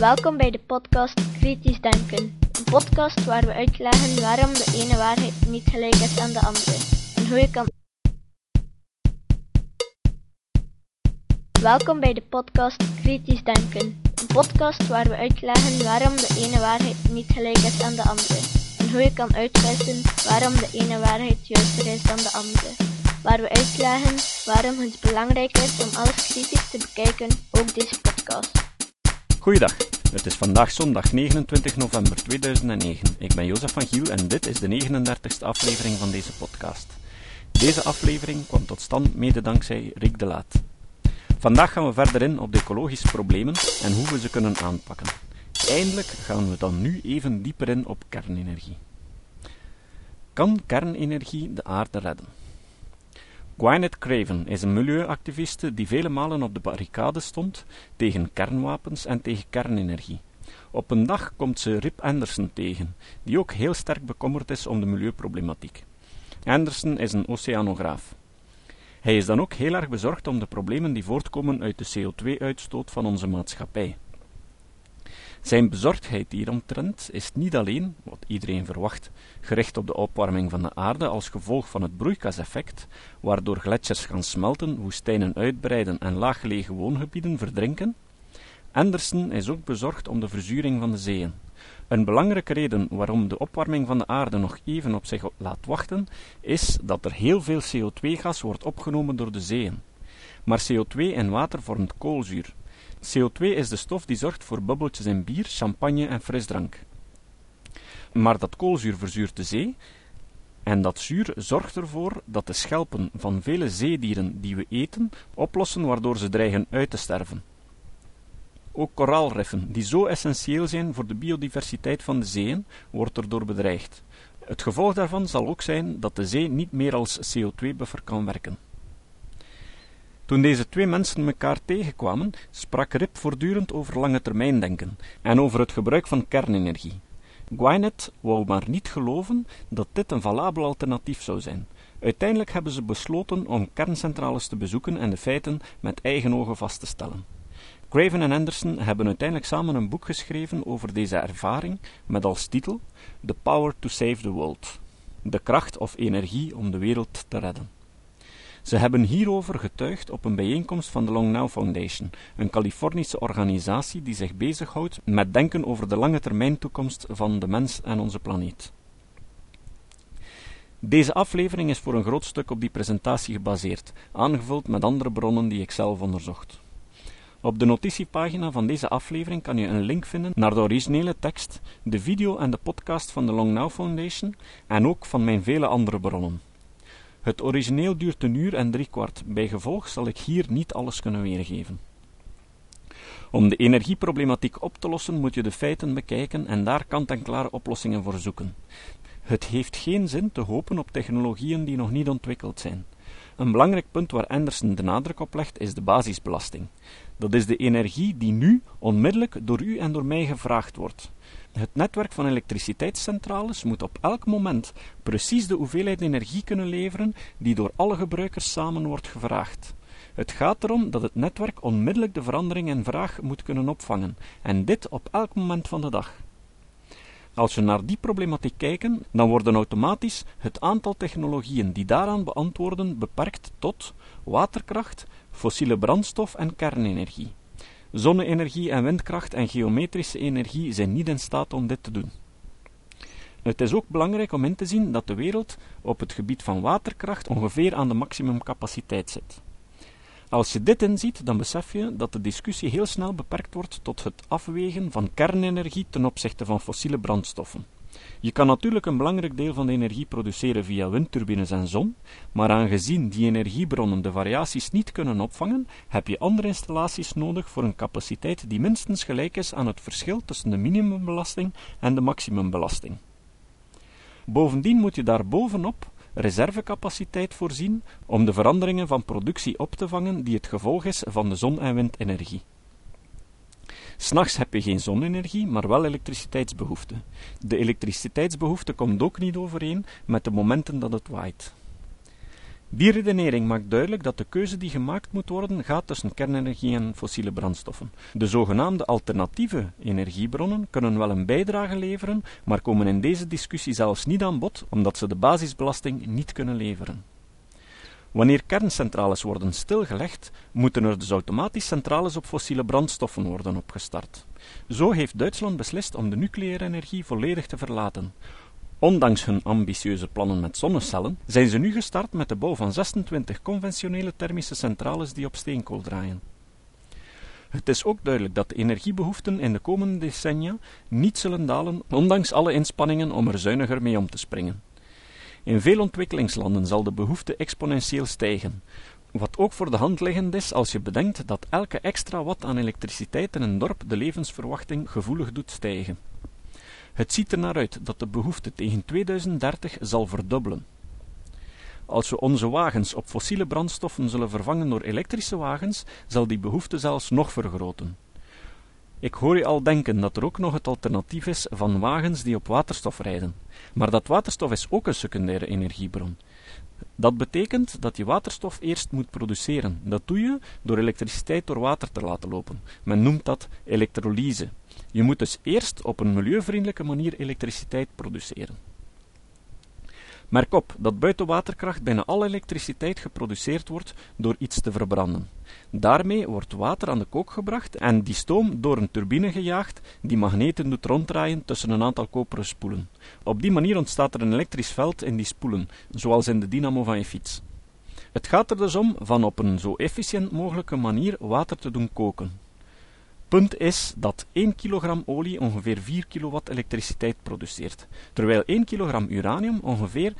Welkom bij de podcast Kritisch Denken. Een podcast waar we uitleggen waarom de ene waarheid niet gelijk is aan de andere. En hoe je kan. Welkom bij de podcast Kritisch Denken. Een podcast waar we uitleggen waarom de ene waarheid niet gelijk is aan de andere. En hoe je kan uitwissen waarom de ene waarheid juister is dan de andere. Waar we uitleggen waarom het belangrijk is om alles kritisch te bekijken, ook deze podcast. Goeiedag, het is vandaag zondag 29 november 2009. Ik ben Jozef van Giel en dit is de 39ste aflevering van deze podcast. Deze aflevering kwam tot stand mede dankzij Rick de Laat. Vandaag gaan we verder in op de ecologische problemen en hoe we ze kunnen aanpakken. Eindelijk gaan we dan nu even dieper in op kernenergie. Kan kernenergie de aarde redden? Gwyneth Craven is een milieuactiviste die vele malen op de barricade stond tegen kernwapens en tegen kernenergie. Op een dag komt ze Rip Anderson tegen, die ook heel sterk bekommerd is om de milieuproblematiek. Anderson is een oceanograaf. Hij is dan ook heel erg bezorgd om de problemen die voortkomen uit de CO2-uitstoot van onze maatschappij. Zijn bezorgdheid hieromtrent is niet alleen, wat iedereen verwacht, gericht op de opwarming van de aarde als gevolg van het broeikaseffect, waardoor gletsjers gaan smelten, woestijnen uitbreiden en laaggelegen woongebieden verdrinken. Anderson is ook bezorgd om de verzuring van de zeeën. Een belangrijke reden waarom de opwarming van de aarde nog even op zich laat wachten, is dat er heel veel CO2-gas wordt opgenomen door de zeeën. Maar CO2 in water vormt koolzuur, CO2 is de stof die zorgt voor bubbeltjes in bier, champagne en frisdrank. Maar dat koolzuur verzuurt de zee, en dat zuur zorgt ervoor dat de schelpen van vele zeedieren die we eten oplossen waardoor ze dreigen uit te sterven. Ook koraalriffen, die zo essentieel zijn voor de biodiversiteit van de zeeën, wordt erdoor bedreigd. Het gevolg daarvan zal ook zijn dat de zee niet meer als CO2-buffer kan werken. Toen deze twee mensen elkaar tegenkwamen, sprak Rip voortdurend over lange termijn denken en over het gebruik van kernenergie. Gwyneth wou maar niet geloven dat dit een valabel alternatief zou zijn. Uiteindelijk hebben ze besloten om kerncentrales te bezoeken en de feiten met eigen ogen vast te stellen. Craven en Anderson hebben uiteindelijk samen een boek geschreven over deze ervaring met als titel The Power to Save the World. De kracht of energie om de wereld te redden. Ze hebben hierover getuigd op een bijeenkomst van de Long Now Foundation, een Californische organisatie die zich bezighoudt met denken over de lange termijn toekomst van de mens en onze planeet. Deze aflevering is voor een groot stuk op die presentatie gebaseerd, aangevuld met andere bronnen die ik zelf onderzocht. Op de notitiepagina van deze aflevering kan je een link vinden naar de originele tekst, de video en de podcast van de Long Now Foundation en ook van mijn vele andere bronnen. Het origineel duurt een uur en drie kwart, bijgevolg zal ik hier niet alles kunnen weergeven. Om de energieproblematiek op te lossen moet je de feiten bekijken en daar kant-en-klare oplossingen voor zoeken. Het heeft geen zin te hopen op technologieën die nog niet ontwikkeld zijn. Een belangrijk punt waar Anderson de nadruk op legt is de basisbelasting. Dat is de energie die nu onmiddellijk door u en door mij gevraagd wordt. Het netwerk van elektriciteitscentrales moet op elk moment precies de hoeveelheid energie kunnen leveren die door alle gebruikers samen wordt gevraagd. Het gaat erom dat het netwerk onmiddellijk de verandering in vraag moet kunnen opvangen, en dit op elk moment van de dag. Als we naar die problematiek kijken, dan worden automatisch het aantal technologieën die daaraan beantwoorden beperkt tot waterkracht, fossiele brandstof en kernenergie. Zonne-energie en windkracht en geometrische energie zijn niet in staat om dit te doen. Het is ook belangrijk om in te zien dat de wereld op het gebied van waterkracht ongeveer aan de maximumcapaciteit zit. Als je dit inziet, dan besef je dat de discussie heel snel beperkt wordt tot het afwegen van kernenergie ten opzichte van fossiele brandstoffen. Je kan natuurlijk een belangrijk deel van de energie produceren via windturbines en zon, maar aangezien die energiebronnen de variaties niet kunnen opvangen, heb je andere installaties nodig voor een capaciteit die minstens gelijk is aan het verschil tussen de minimumbelasting en de maximumbelasting. Bovendien moet je daar bovenop reservecapaciteit voorzien om de veranderingen van productie op te vangen die het gevolg is van de zon- en windenergie. S'nachts heb je geen zonne-energie, maar wel elektriciteitsbehoefte. De elektriciteitsbehoefte komt ook niet overeen met de momenten dat het waait. Die redenering maakt duidelijk dat de keuze die gemaakt moet worden gaat tussen kernenergie en fossiele brandstoffen. De zogenaamde alternatieve energiebronnen kunnen wel een bijdrage leveren, maar komen in deze discussie zelfs niet aan bod, omdat ze de basisbelasting niet kunnen leveren. Wanneer kerncentrales worden stilgelegd, moeten er dus automatisch centrales op fossiele brandstoffen worden opgestart. Zo heeft Duitsland beslist om de nucleaire energie volledig te verlaten. Ondanks hun ambitieuze plannen met zonnecellen, zijn ze nu gestart met de bouw van 26 conventionele thermische centrales die op steenkool draaien. Het is ook duidelijk dat de energiebehoeften in de komende decennia niet zullen dalen, ondanks alle inspanningen om er zuiniger mee om te springen. In veel ontwikkelingslanden zal de behoefte exponentieel stijgen, wat ook voor de hand liggend is als je bedenkt dat elke extra watt aan elektriciteit in een dorp de levensverwachting gevoelig doet stijgen. Het ziet er naar uit dat de behoefte tegen 2030 zal verdubbelen. Als we onze wagens op fossiele brandstoffen zullen vervangen door elektrische wagens, zal die behoefte zelfs nog vergroten. Ik hoor je al denken dat er ook nog het alternatief is van wagens die op waterstof rijden. Maar dat waterstof is ook een secundaire energiebron. Dat betekent dat je waterstof eerst moet produceren. Dat doe je door elektriciteit door water te laten lopen. Men noemt dat elektrolyse. Je moet dus eerst op een milieuvriendelijke manier elektriciteit produceren. Merk op dat buiten waterkracht bijna alle elektriciteit geproduceerd wordt door iets te verbranden. Daarmee wordt water aan de kook gebracht en die stoom door een turbine gejaagd die magneten doet ronddraaien tussen een aantal koperen spoelen. Op die manier ontstaat er een elektrisch veld in die spoelen, zoals in de dynamo van je fiets. Het gaat er dus om van op een zo efficiënt mogelijke manier water te doen koken. Punt is dat 1 kilogram olie ongeveer 4 kilowatt elektriciteit produceert, terwijl 1 kilogram uranium ongeveer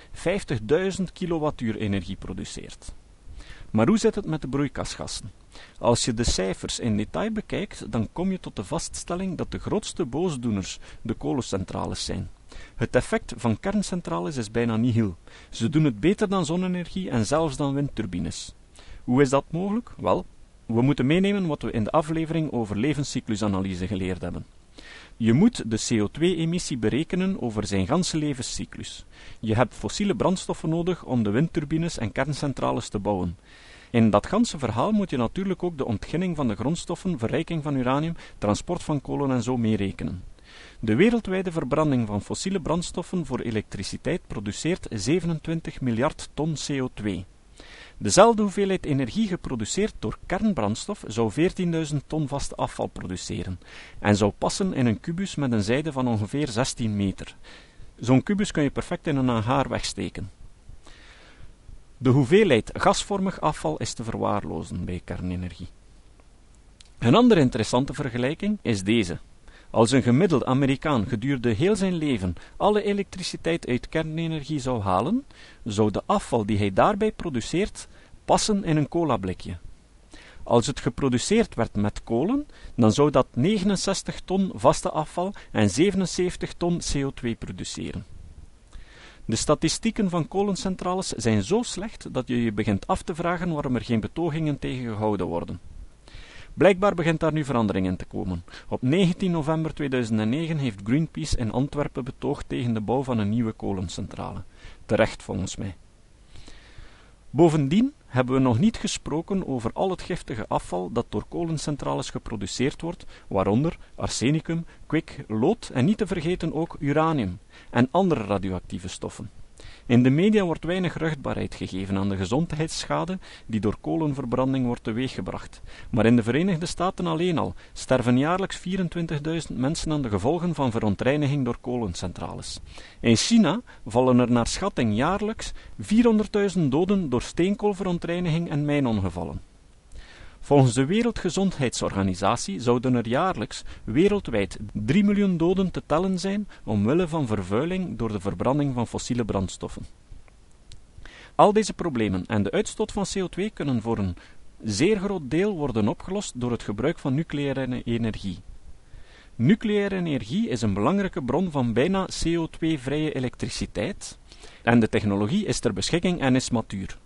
50.000 kilowattuur energie produceert. Maar hoe zit het met de broeikasgassen? Als je de cijfers in detail bekijkt, dan kom je tot de vaststelling dat de grootste boosdoeners de kolencentrales zijn. Het effect van kerncentrales is bijna nihil. Ze doen het beter dan zonne-energie en zelfs dan windturbines. Hoe is dat mogelijk? Wel, we moeten meenemen wat we in de aflevering over levenscyclusanalyse geleerd hebben. Je moet de CO2-emissie berekenen over zijn ganse levenscyclus. Je hebt fossiele brandstoffen nodig om de windturbines en kerncentrales te bouwen. In dat ganse verhaal moet je natuurlijk ook de ontginning van de grondstoffen, verrijking van uranium, transport van kolen en zo meerekenen. De wereldwijde verbranding van fossiele brandstoffen voor elektriciteit produceert 27 miljard ton CO2. Dezelfde hoeveelheid energie geproduceerd door kernbrandstof zou 14.000 ton vaste afval produceren en zou passen in een kubus met een zijde van ongeveer 16 meter. Zo'n kubus kun je perfect in een hangaar wegsteken. De hoeveelheid gasvormig afval is te verwaarlozen bij kernenergie. Een andere interessante vergelijking is deze. Als een gemiddeld Amerikaan gedurende heel zijn leven alle elektriciteit uit kernenergie zou halen, zou de afval die hij daarbij produceert passen in een colablikje. Als het geproduceerd werd met kolen, dan zou dat 69 ton vaste afval en 77 ton CO2 produceren. De statistieken van kolencentrales zijn zo slecht dat je je begint af te vragen waarom er geen betogingen tegen gehouden worden. Blijkbaar begint daar nu verandering in te komen. Op 19 november 2009 heeft Greenpeace in Antwerpen betoogd tegen de bouw van een nieuwe kolencentrale. Terecht volgens mij. Bovendien hebben we nog niet gesproken over al het giftige afval dat door kolencentrales geproduceerd wordt, waaronder arsenicum, kwik, lood en niet te vergeten ook uranium en andere radioactieve stoffen. In de media wordt weinig ruchtbaarheid gegeven aan de gezondheidsschade die door kolenverbranding wordt teweeggebracht, maar in de Verenigde Staten alleen al sterven jaarlijks 24.000 mensen aan de gevolgen van verontreiniging door kolencentrales. In China vallen er naar schatting jaarlijks 400.000 doden door steenkoolverontreiniging en mijnongevallen. Volgens de Wereldgezondheidsorganisatie zouden er jaarlijks wereldwijd 3 miljoen doden te tellen zijn omwille van vervuiling door de verbranding van fossiele brandstoffen. Al deze problemen en de uitstoot van CO2 kunnen voor een zeer groot deel worden opgelost door het gebruik van nucleaire energie. Nucleaire energie is een belangrijke bron van bijna CO2-vrije elektriciteit en de technologie is ter beschikking en is matuur.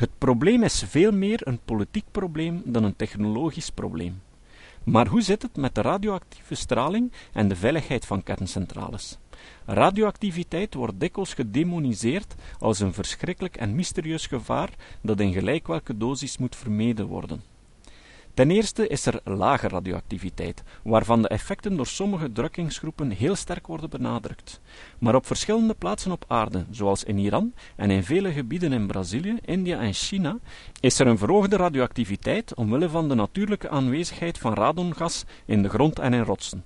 Het probleem is veel meer een politiek probleem dan een technologisch probleem. Maar hoe zit het met de radioactieve straling en de veiligheid van kerncentrales? Radioactiviteit wordt dikwijls gedemoniseerd als een verschrikkelijk en mysterieus gevaar dat in gelijk welke dosis moet vermeden worden. Ten eerste is er lage radioactiviteit, waarvan de effecten door sommige drukkingsgroepen heel sterk worden benadrukt. Maar op verschillende plaatsen op aarde, zoals in Iran en in vele gebieden in Brazilië, India en China, is er een verhoogde radioactiviteit omwille van de natuurlijke aanwezigheid van radongas in de grond en in rotsen.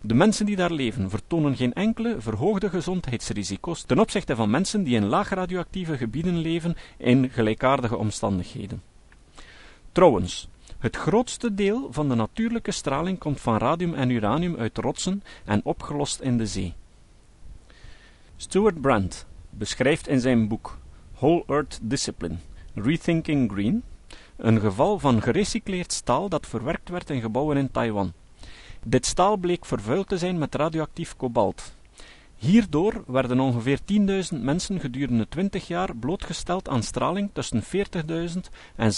De mensen die daar leven vertonen geen enkele verhoogde gezondheidsrisico's ten opzichte van mensen die in laag radioactieve gebieden leven in gelijkaardige omstandigheden. Trouwens, het grootste deel van de natuurlijke straling komt van radium en uranium uit rotsen en opgelost in de zee. Stuart Brand beschrijft in zijn boek Whole Earth Discipline Rethinking Green een geval van gerecycleerd staal dat verwerkt werd in gebouwen in Taiwan. Dit staal bleek vervuild te zijn met radioactief kobalt. Hierdoor werden ongeveer 10.000 mensen gedurende 20 jaar blootgesteld aan straling tussen 40.000 en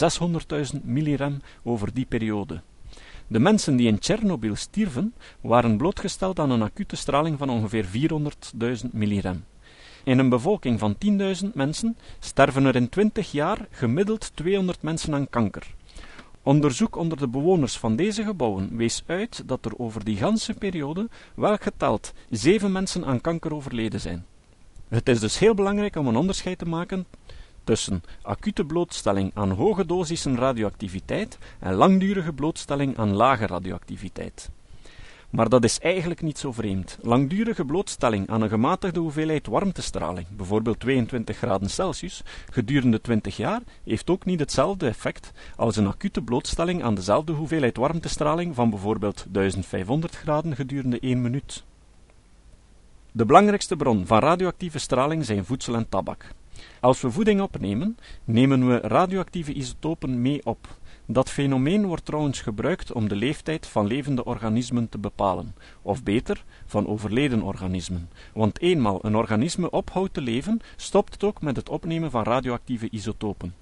600.000 millirem over die periode. De mensen die in Tsjernobyl stierven, waren blootgesteld aan een acute straling van ongeveer 400.000 millirem. In een bevolking van 10.000 mensen sterven er in 20 jaar gemiddeld 200 mensen aan kanker. Onderzoek onder de bewoners van deze gebouwen wees uit dat er over die ganse periode wel geteld zeven mensen aan kanker overleden zijn. Het is dus heel belangrijk om een onderscheid te maken tussen acute blootstelling aan hoge dosissen radioactiviteit en langdurige blootstelling aan lage radioactiviteit. Maar dat is eigenlijk niet zo vreemd. Langdurige blootstelling aan een gematigde hoeveelheid warmtestraling, bijvoorbeeld 22 graden Celsius, gedurende 20 jaar, heeft ook niet hetzelfde effect als een acute blootstelling aan dezelfde hoeveelheid warmtestraling van bijvoorbeeld 1500 graden gedurende 1 minuut. De belangrijkste bron van radioactieve straling zijn voedsel en tabak. Als we voeding opnemen, nemen we radioactieve isotopen mee op, dat fenomeen wordt trouwens gebruikt om de leeftijd van levende organismen te bepalen, of beter, van overleden organismen, want eenmaal een organisme ophoudt te leven, stopt het ook met het opnemen van radioactieve isotopen.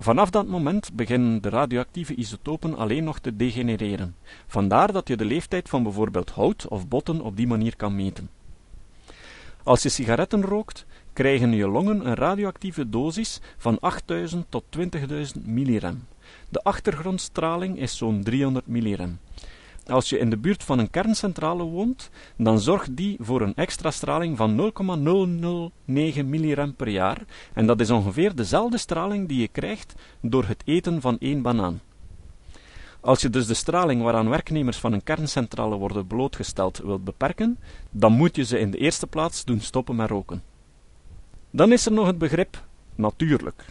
Vanaf dat moment beginnen de radioactieve isotopen alleen nog te degenereren. Vandaar dat je de leeftijd van bijvoorbeeld hout of botten op die manier kan meten. Als je sigaretten rookt, krijgen je longen een radioactieve dosis van 8000 tot 20.000 millirem. De achtergrondstraling is zo'n 300 millirem. Als je in de buurt van een kerncentrale woont, dan zorgt die voor een extra straling van 0,009 millirem per jaar, en dat is ongeveer dezelfde straling die je krijgt door het eten van één banaan. Als je dus de straling waaraan werknemers van een kerncentrale worden blootgesteld wilt beperken, dan moet je ze in de eerste plaats doen stoppen met roken. Dan is er nog het begrip natuurlijk.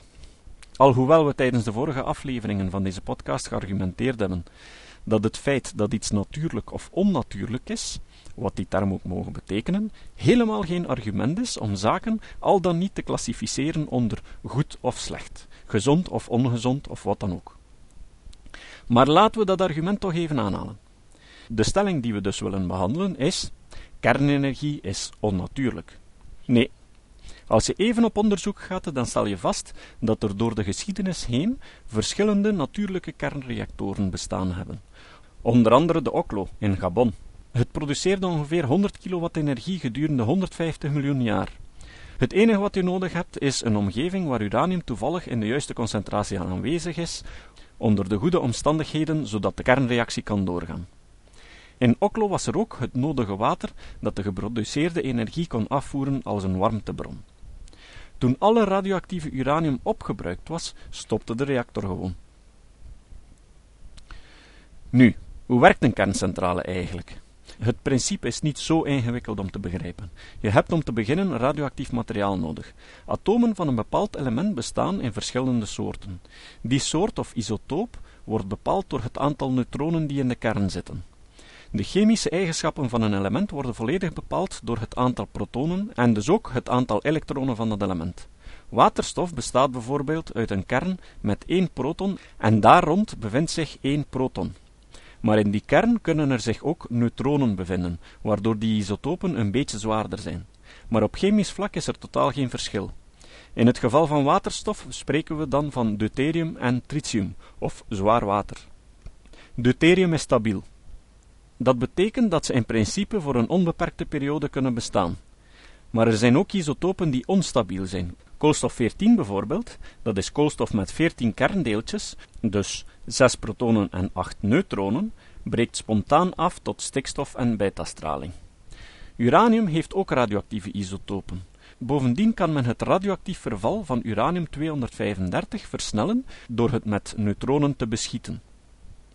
Alhoewel we tijdens de vorige afleveringen van deze podcast geargumenteerd hebben dat het feit dat iets natuurlijk of onnatuurlijk is, wat die term ook mogen betekenen, helemaal geen argument is om zaken al dan niet te klassificeren onder goed of slecht, gezond of ongezond of wat dan ook. Maar laten we dat argument toch even aanhalen. De stelling die we dus willen behandelen is: kernenergie is onnatuurlijk. Nee, als je even op onderzoek gaat, dan stel je vast dat er door de geschiedenis heen verschillende natuurlijke kernreactoren bestaan hebben. Onder andere de Oklo in Gabon. Het produceerde ongeveer 100 kilowatt energie gedurende 150 miljoen jaar. Het enige wat je nodig hebt is een omgeving waar uranium toevallig in de juiste concentratie aanwezig is, onder de goede omstandigheden, zodat de kernreactie kan doorgaan. In Oklo was er ook het nodige water dat de geproduceerde energie kon afvoeren als een warmtebron. Toen alle radioactieve uranium opgebruikt was, stopte de reactor gewoon. Nu, hoe werkt een kerncentrale eigenlijk? Het principe is niet zo ingewikkeld om te begrijpen. Je hebt om te beginnen radioactief materiaal nodig. Atomen van een bepaald element bestaan in verschillende soorten. Die soort of isotoop wordt bepaald door het aantal neutronen die in de kern zitten. De chemische eigenschappen van een element worden volledig bepaald door het aantal protonen en dus ook het aantal elektronen van dat element. Waterstof bestaat bijvoorbeeld uit een kern met één proton en daar rond bevindt zich één proton. Maar in die kern kunnen er zich ook neutronen bevinden, waardoor die isotopen een beetje zwaarder zijn. Maar op chemisch vlak is er totaal geen verschil. In het geval van waterstof spreken we dan van deuterium en tritium, of zwaar water. Deuterium is stabiel. Dat betekent dat ze in principe voor een onbeperkte periode kunnen bestaan. Maar er zijn ook isotopen die onstabiel zijn. Koolstof 14 bijvoorbeeld, dat is koolstof met 14 kerndeeltjes, dus 6 protonen en 8 neutronen, breekt spontaan af tot stikstof en betastraling. Uranium heeft ook radioactieve isotopen. Bovendien kan men het radioactief verval van uranium-235 versnellen door het met neutronen te beschieten.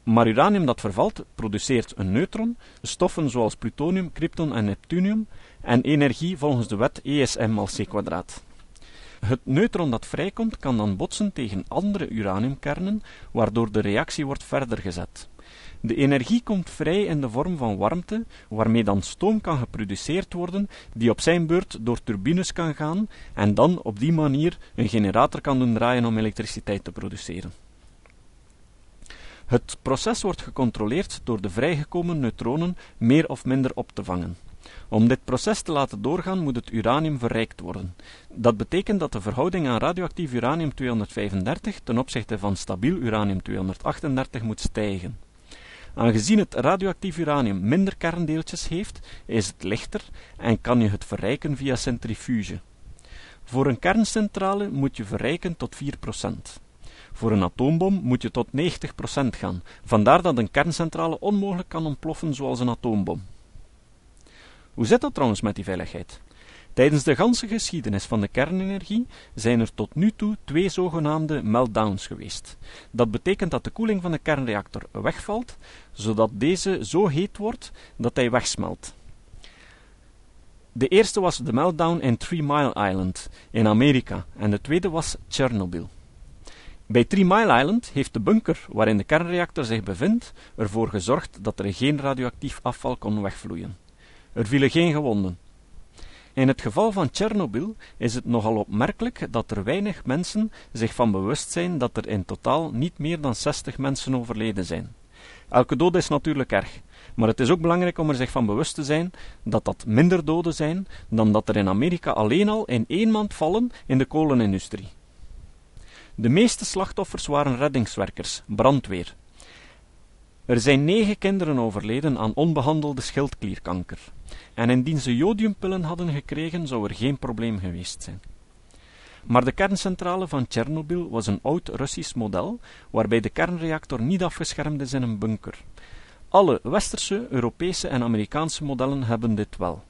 Maar uranium dat vervalt produceert een neutron, stoffen zoals plutonium, krypton en neptunium en energie volgens de wet ESM mal c. Het neutron dat vrijkomt kan dan botsen tegen andere uraniumkernen, waardoor de reactie wordt verder gezet. De energie komt vrij in de vorm van warmte, waarmee dan stoom kan geproduceerd worden, die op zijn beurt door turbines kan gaan en dan op die manier een generator kan doen draaien om elektriciteit te produceren. Het proces wordt gecontroleerd door de vrijgekomen neutronen meer of minder op te vangen. Om dit proces te laten doorgaan moet het uranium verrijkt worden. Dat betekent dat de verhouding aan radioactief uranium-235 ten opzichte van stabiel uranium-238 moet stijgen. Aangezien het radioactief uranium minder kerndeeltjes heeft, is het lichter en kan je het verrijken via centrifuge. Voor een kerncentrale moet je verrijken tot 4%. Voor een atoombom moet je tot 90% gaan, vandaar dat een kerncentrale onmogelijk kan ontploffen zoals een atoombom. Hoe zit dat trouwens met die veiligheid? Tijdens de ganse geschiedenis van de kernenergie zijn er tot nu toe twee zogenaamde meltdowns geweest. Dat betekent dat de koeling van de kernreactor wegvalt, zodat deze zo heet wordt dat hij wegsmelt. De eerste was de meltdown in Three Mile Island in Amerika en de tweede was Chernobyl. Bij Three Mile Island heeft de bunker waarin de kernreactor zich bevindt ervoor gezorgd dat er geen radioactief afval kon wegvloeien. Er vielen geen gewonden. In het geval van Tsjernobyl is het nogal opmerkelijk dat er weinig mensen zich van bewust zijn dat er in totaal niet meer dan 60 mensen overleden zijn. Elke dood is natuurlijk erg, maar het is ook belangrijk om er zich van bewust te zijn dat dat minder doden zijn dan dat er in Amerika alleen al in één maand vallen in de kolenindustrie. De meeste slachtoffers waren reddingswerkers, brandweer. Er zijn negen kinderen overleden aan onbehandelde schildklierkanker, en indien ze jodiumpillen hadden gekregen, zou er geen probleem geweest zijn. Maar de kerncentrale van Tsjernobyl was een oud Russisch model, waarbij de kernreactor niet afgeschermd is in een bunker. Alle westerse, Europese en Amerikaanse modellen hebben dit wel.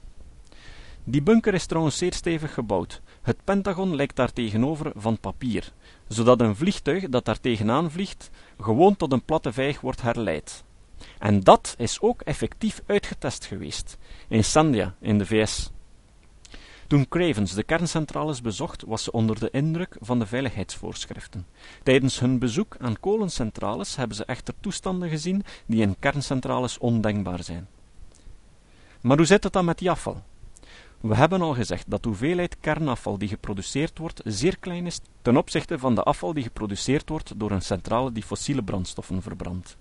Die bunker is trouwens zeer stevig gebouwd. Het Pentagon lijkt daar tegenover van papier, zodat een vliegtuig dat daar tegenaan vliegt gewoon tot een platte vijg wordt herleid. En dat is ook effectief uitgetest geweest, in Sandia in de VS. Toen Cravens de kerncentrales bezocht, was ze onder de indruk van de veiligheidsvoorschriften. Tijdens hun bezoek aan kolencentrales hebben ze echter toestanden gezien die in kerncentrales ondenkbaar zijn. Maar hoe zit het dan met die afval? We hebben al gezegd dat de hoeveelheid kernafval die geproduceerd wordt zeer klein is ten opzichte van de afval die geproduceerd wordt door een centrale die fossiele brandstoffen verbrandt.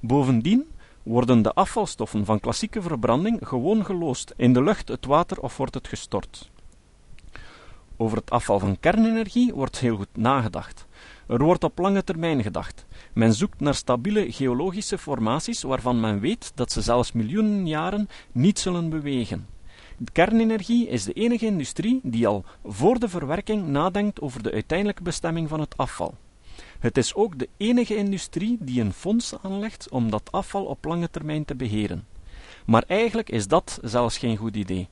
Bovendien worden de afvalstoffen van klassieke verbranding gewoon geloosd in de lucht, het water of wordt het gestort. Over het afval van kernenergie wordt heel goed nagedacht. Er wordt op lange termijn gedacht. Men zoekt naar stabiele geologische formaties waarvan men weet dat ze zelfs miljoenen jaren niet zullen bewegen. Kernenergie is de enige industrie die al voor de verwerking nadenkt over de uiteindelijke bestemming van het afval. Het is ook de enige industrie die een fonds aanlegt om dat afval op lange termijn te beheren. Maar eigenlijk is dat zelfs geen goed idee.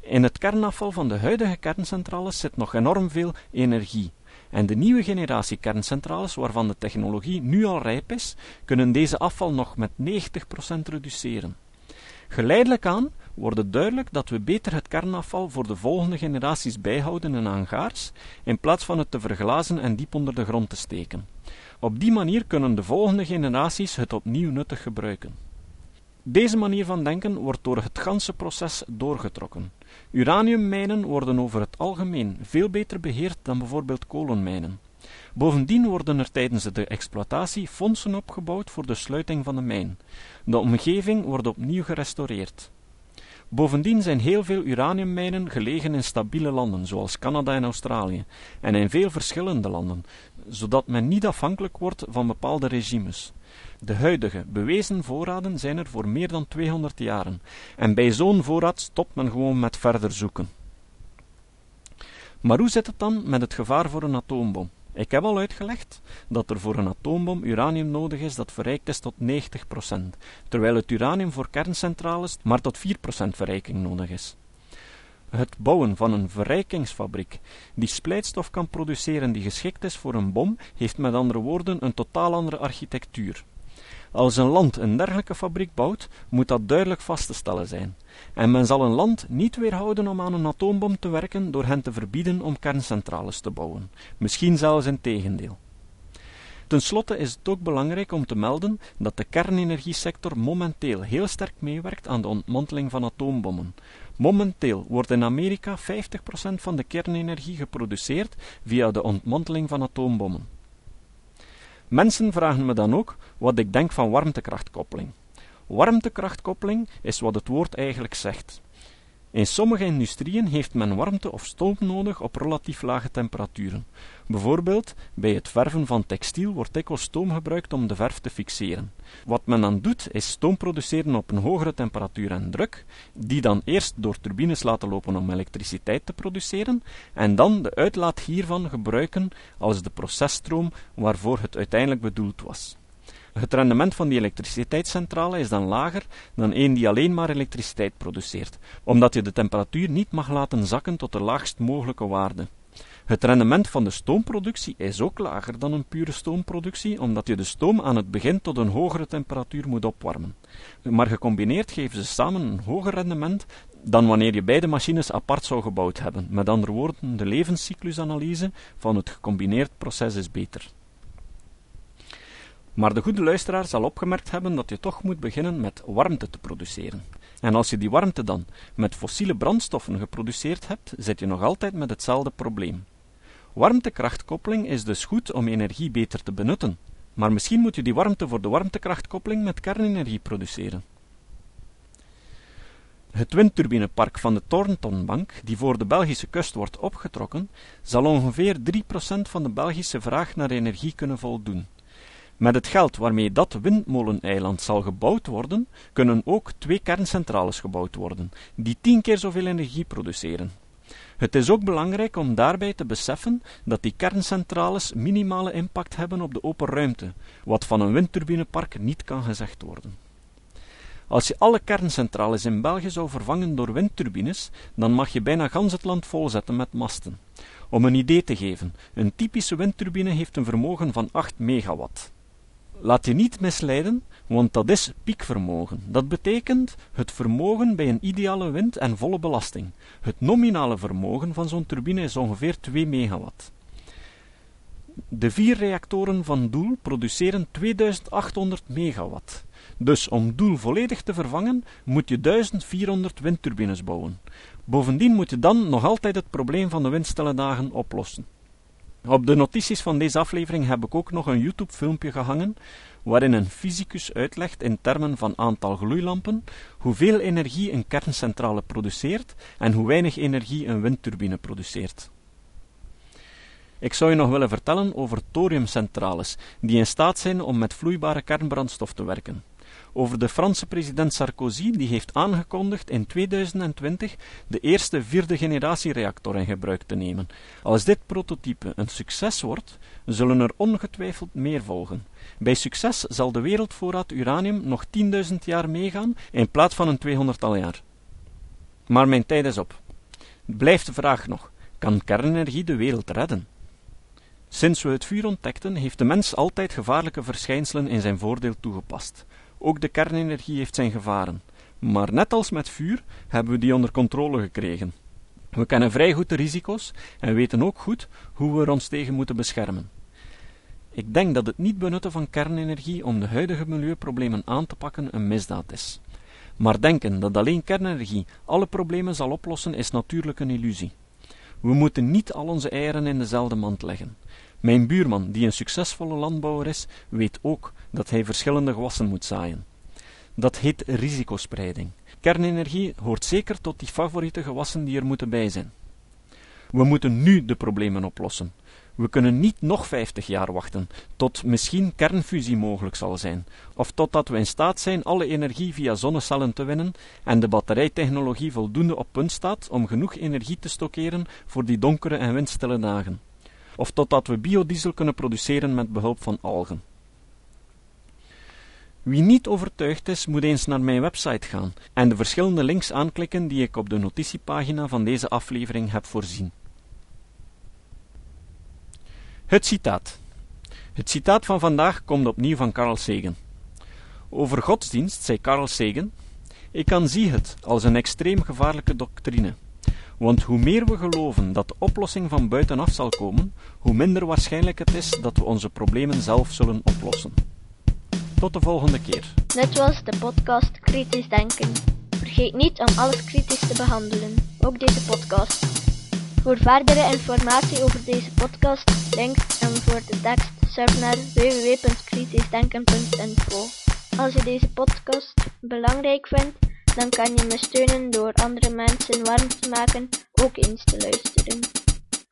In het kernafval van de huidige kerncentrales zit nog enorm veel energie. En de nieuwe generatie kerncentrales, waarvan de technologie nu al rijp is, kunnen deze afval nog met 90% reduceren. Geleidelijk aan wordt het duidelijk dat we beter het kernafval voor de volgende generaties bijhouden in hangars, in plaats van het te verglazen en diep onder de grond te steken. Op die manier kunnen de volgende generaties het opnieuw nuttig gebruiken. Deze manier van denken wordt door het ganse proces doorgetrokken. Uraniummijnen worden over het algemeen veel beter beheerd dan bijvoorbeeld kolenmijnen. Bovendien worden er tijdens de exploitatie fondsen opgebouwd voor de sluiting van de mijn. De omgeving wordt opnieuw gerestaureerd. Bovendien zijn heel veel uraniummijnen gelegen in stabiele landen, zoals Canada en Australië, en in veel verschillende landen, zodat men niet afhankelijk wordt van bepaalde regimes. De huidige, bewezen voorraden zijn er voor meer dan 200 jaren, en bij zo'n voorraad stopt men gewoon met verder zoeken. Maar hoe zit het dan met het gevaar voor een atoombom? Ik heb al uitgelegd dat er voor een atoombom uranium nodig is dat verrijkt is tot 90%, terwijl het uranium voor kerncentrales maar tot 4% verrijking nodig is. Het bouwen van een verrijkingsfabriek die splijtstof kan produceren die geschikt is voor een bom, heeft met andere woorden een totaal andere architectuur. Als een land een dergelijke fabriek bouwt, moet dat duidelijk vast te stellen zijn. En men zal een land niet weerhouden om aan een atoombom te werken door hen te verbieden om kerncentrales te bouwen. Misschien zelfs in tegendeel. Ten slotte is het ook belangrijk om te melden dat de kernenergiesector momenteel heel sterk meewerkt aan de ontmanteling van atoombommen. Momenteel wordt in Amerika 50% van de kernenergie geproduceerd via de ontmanteling van atoombommen. Mensen vragen me dan ook wat ik denk van warmtekrachtkoppeling. Warmtekrachtkoppeling is wat het woord eigenlijk zegt. In sommige industrieën heeft men warmte of stoom nodig op relatief lage temperaturen. Bijvoorbeeld, bij het verven van textiel wordt dikwijls stoom gebruikt om de verf te fixeren. Wat men dan doet, is stoom produceren op een hogere temperatuur en druk, die dan eerst door turbines laten lopen om elektriciteit te produceren, en dan de uitlaat hiervan gebruiken als de processtroom waarvoor het uiteindelijk bedoeld was. Het rendement van die elektriciteitscentrale is dan lager dan een die alleen maar elektriciteit produceert, omdat je de temperatuur niet mag laten zakken tot de laagst mogelijke waarde. Het rendement van de stoomproductie is ook lager dan een pure stoomproductie, omdat je de stoom aan het begin tot een hogere temperatuur moet opwarmen. Maar gecombineerd geven ze samen een hoger rendement dan wanneer je beide machines apart zou gebouwd hebben. Met andere woorden, de levenscyclusanalyse van het gecombineerd proces is beter. Maar de goede luisteraar zal opgemerkt hebben dat je toch moet beginnen met warmte te produceren. En als je die warmte dan met fossiele brandstoffen geproduceerd hebt, zit je nog altijd met hetzelfde probleem. Warmtekrachtkoppeling is dus goed om energie beter te benutten, maar misschien moet je die warmte voor de warmtekrachtkoppeling met kernenergie produceren. Het windturbinepark van de Thorntonbank, die voor de Belgische kust wordt opgetrokken, zal ongeveer 3% van de Belgische vraag naar energie kunnen voldoen. Met het geld waarmee dat windmoleneiland zal gebouwd worden, kunnen ook twee kerncentrales gebouwd worden, die tien keer zoveel energie produceren. Het is ook belangrijk om daarbij te beseffen dat die kerncentrales minimale impact hebben op de open ruimte, wat van een windturbinepark niet kan gezegd worden. Als je alle kerncentrales in België zou vervangen door windturbines, dan mag je bijna gans het land volzetten met masten. Om een idee te geven, een typische windturbine heeft een vermogen van 8 megawatt. Laat je niet misleiden, want dat is piekvermogen. Dat betekent het vermogen bij een ideale wind en volle belasting. Het nominale vermogen van zo'n turbine is ongeveer 2 megawatt. De vier reactoren van Doel produceren 2800 megawatt. Dus om Doel volledig te vervangen, moet je 1400 windturbines bouwen. Bovendien moet je dan nog altijd het probleem van de windstille dagen oplossen. Op de notities van deze aflevering heb ik ook nog een YouTube-filmpje gehangen, waarin een fysicus uitlegt in termen van aantal gloeilampen hoeveel energie een kerncentrale produceert en hoe weinig energie een windturbine produceert. Ik zou je nog willen vertellen over thoriumcentrales, die in staat zijn om met vloeibare kernbrandstof te werken over de Franse president Sarkozy, die heeft aangekondigd in 2020 de eerste vierde generatie reactor in gebruik te nemen. Als dit prototype een succes wordt, zullen er ongetwijfeld meer volgen. Bij succes zal de wereldvoorraad uranium nog 10.000 jaar meegaan in plaats van een 200-tal jaar. Maar mijn tijd is op. Blijft de vraag nog: kan kernenergie de wereld redden? Sinds we het vuur ontdekten, heeft de mens altijd gevaarlijke verschijnselen in zijn voordeel toegepast. Ook de kernenergie heeft zijn gevaren. Maar net als met vuur hebben we die onder controle gekregen. We kennen vrij goed de risico's en weten ook goed hoe we er ons tegen moeten beschermen. Ik denk dat het niet benutten van kernenergie om de huidige milieuproblemen aan te pakken een misdaad is. Maar denken dat alleen kernenergie alle problemen zal oplossen is natuurlijk een illusie. We moeten niet al onze eieren in dezelfde mand leggen. Mijn buurman, die een succesvolle landbouwer is, weet ook dat hij verschillende gewassen moet zaaien. Dat heet risicospreiding. Kernenergie hoort zeker tot die favoriete gewassen die er moeten bij zijn. We moeten nu de problemen oplossen. We kunnen niet nog 50 jaar wachten, tot misschien kernfusie mogelijk zal zijn, of totdat we in staat zijn alle energie via zonnecellen te winnen en de batterijtechnologie voldoende op punt staat om genoeg energie te stockeren voor die donkere en windstille dagen, of totdat we biodiesel kunnen produceren met behulp van algen. Wie niet overtuigd is, moet eens naar mijn website gaan en de verschillende links aanklikken die ik op de notitiepagina van deze aflevering heb voorzien. Het citaat. Het citaat van vandaag komt opnieuw van Carl Sagan. Over godsdienst zei Carl Sagan: Ik aanzie het als een extreem gevaarlijke doctrine. Want hoe meer we geloven dat de oplossing van buitenaf zal komen, hoe minder waarschijnlijk het is dat we onze problemen zelf zullen oplossen. Tot de volgende keer. Dit was de podcast Kritisch Denken. Vergeet niet om alles kritisch te behandelen, ook deze podcast. Voor verdere informatie over deze podcast, links en voor de tekst, surf naar www.kritischdenken.info. Als je deze podcast belangrijk vindt, dan kan je me steunen door andere mensen warm te maken ook eens te luisteren.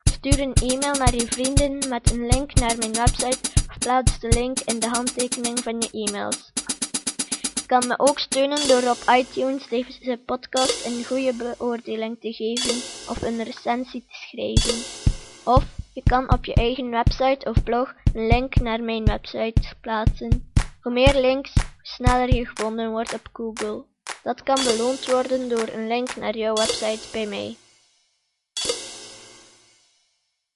Stuur een e-mail naar je vrienden met een link naar mijn website of plaats de link in de handtekening van je e-mails. Je kan me ook steunen door op iTunes deze podcast een goede beoordeling te geven of een recensie te schrijven. Of je kan op je eigen website of blog een link naar mijn website plaatsen. Hoe meer links, hoe sneller je gevonden wordt op Google. Dat kan beloond worden door een link naar jouw website bij mij.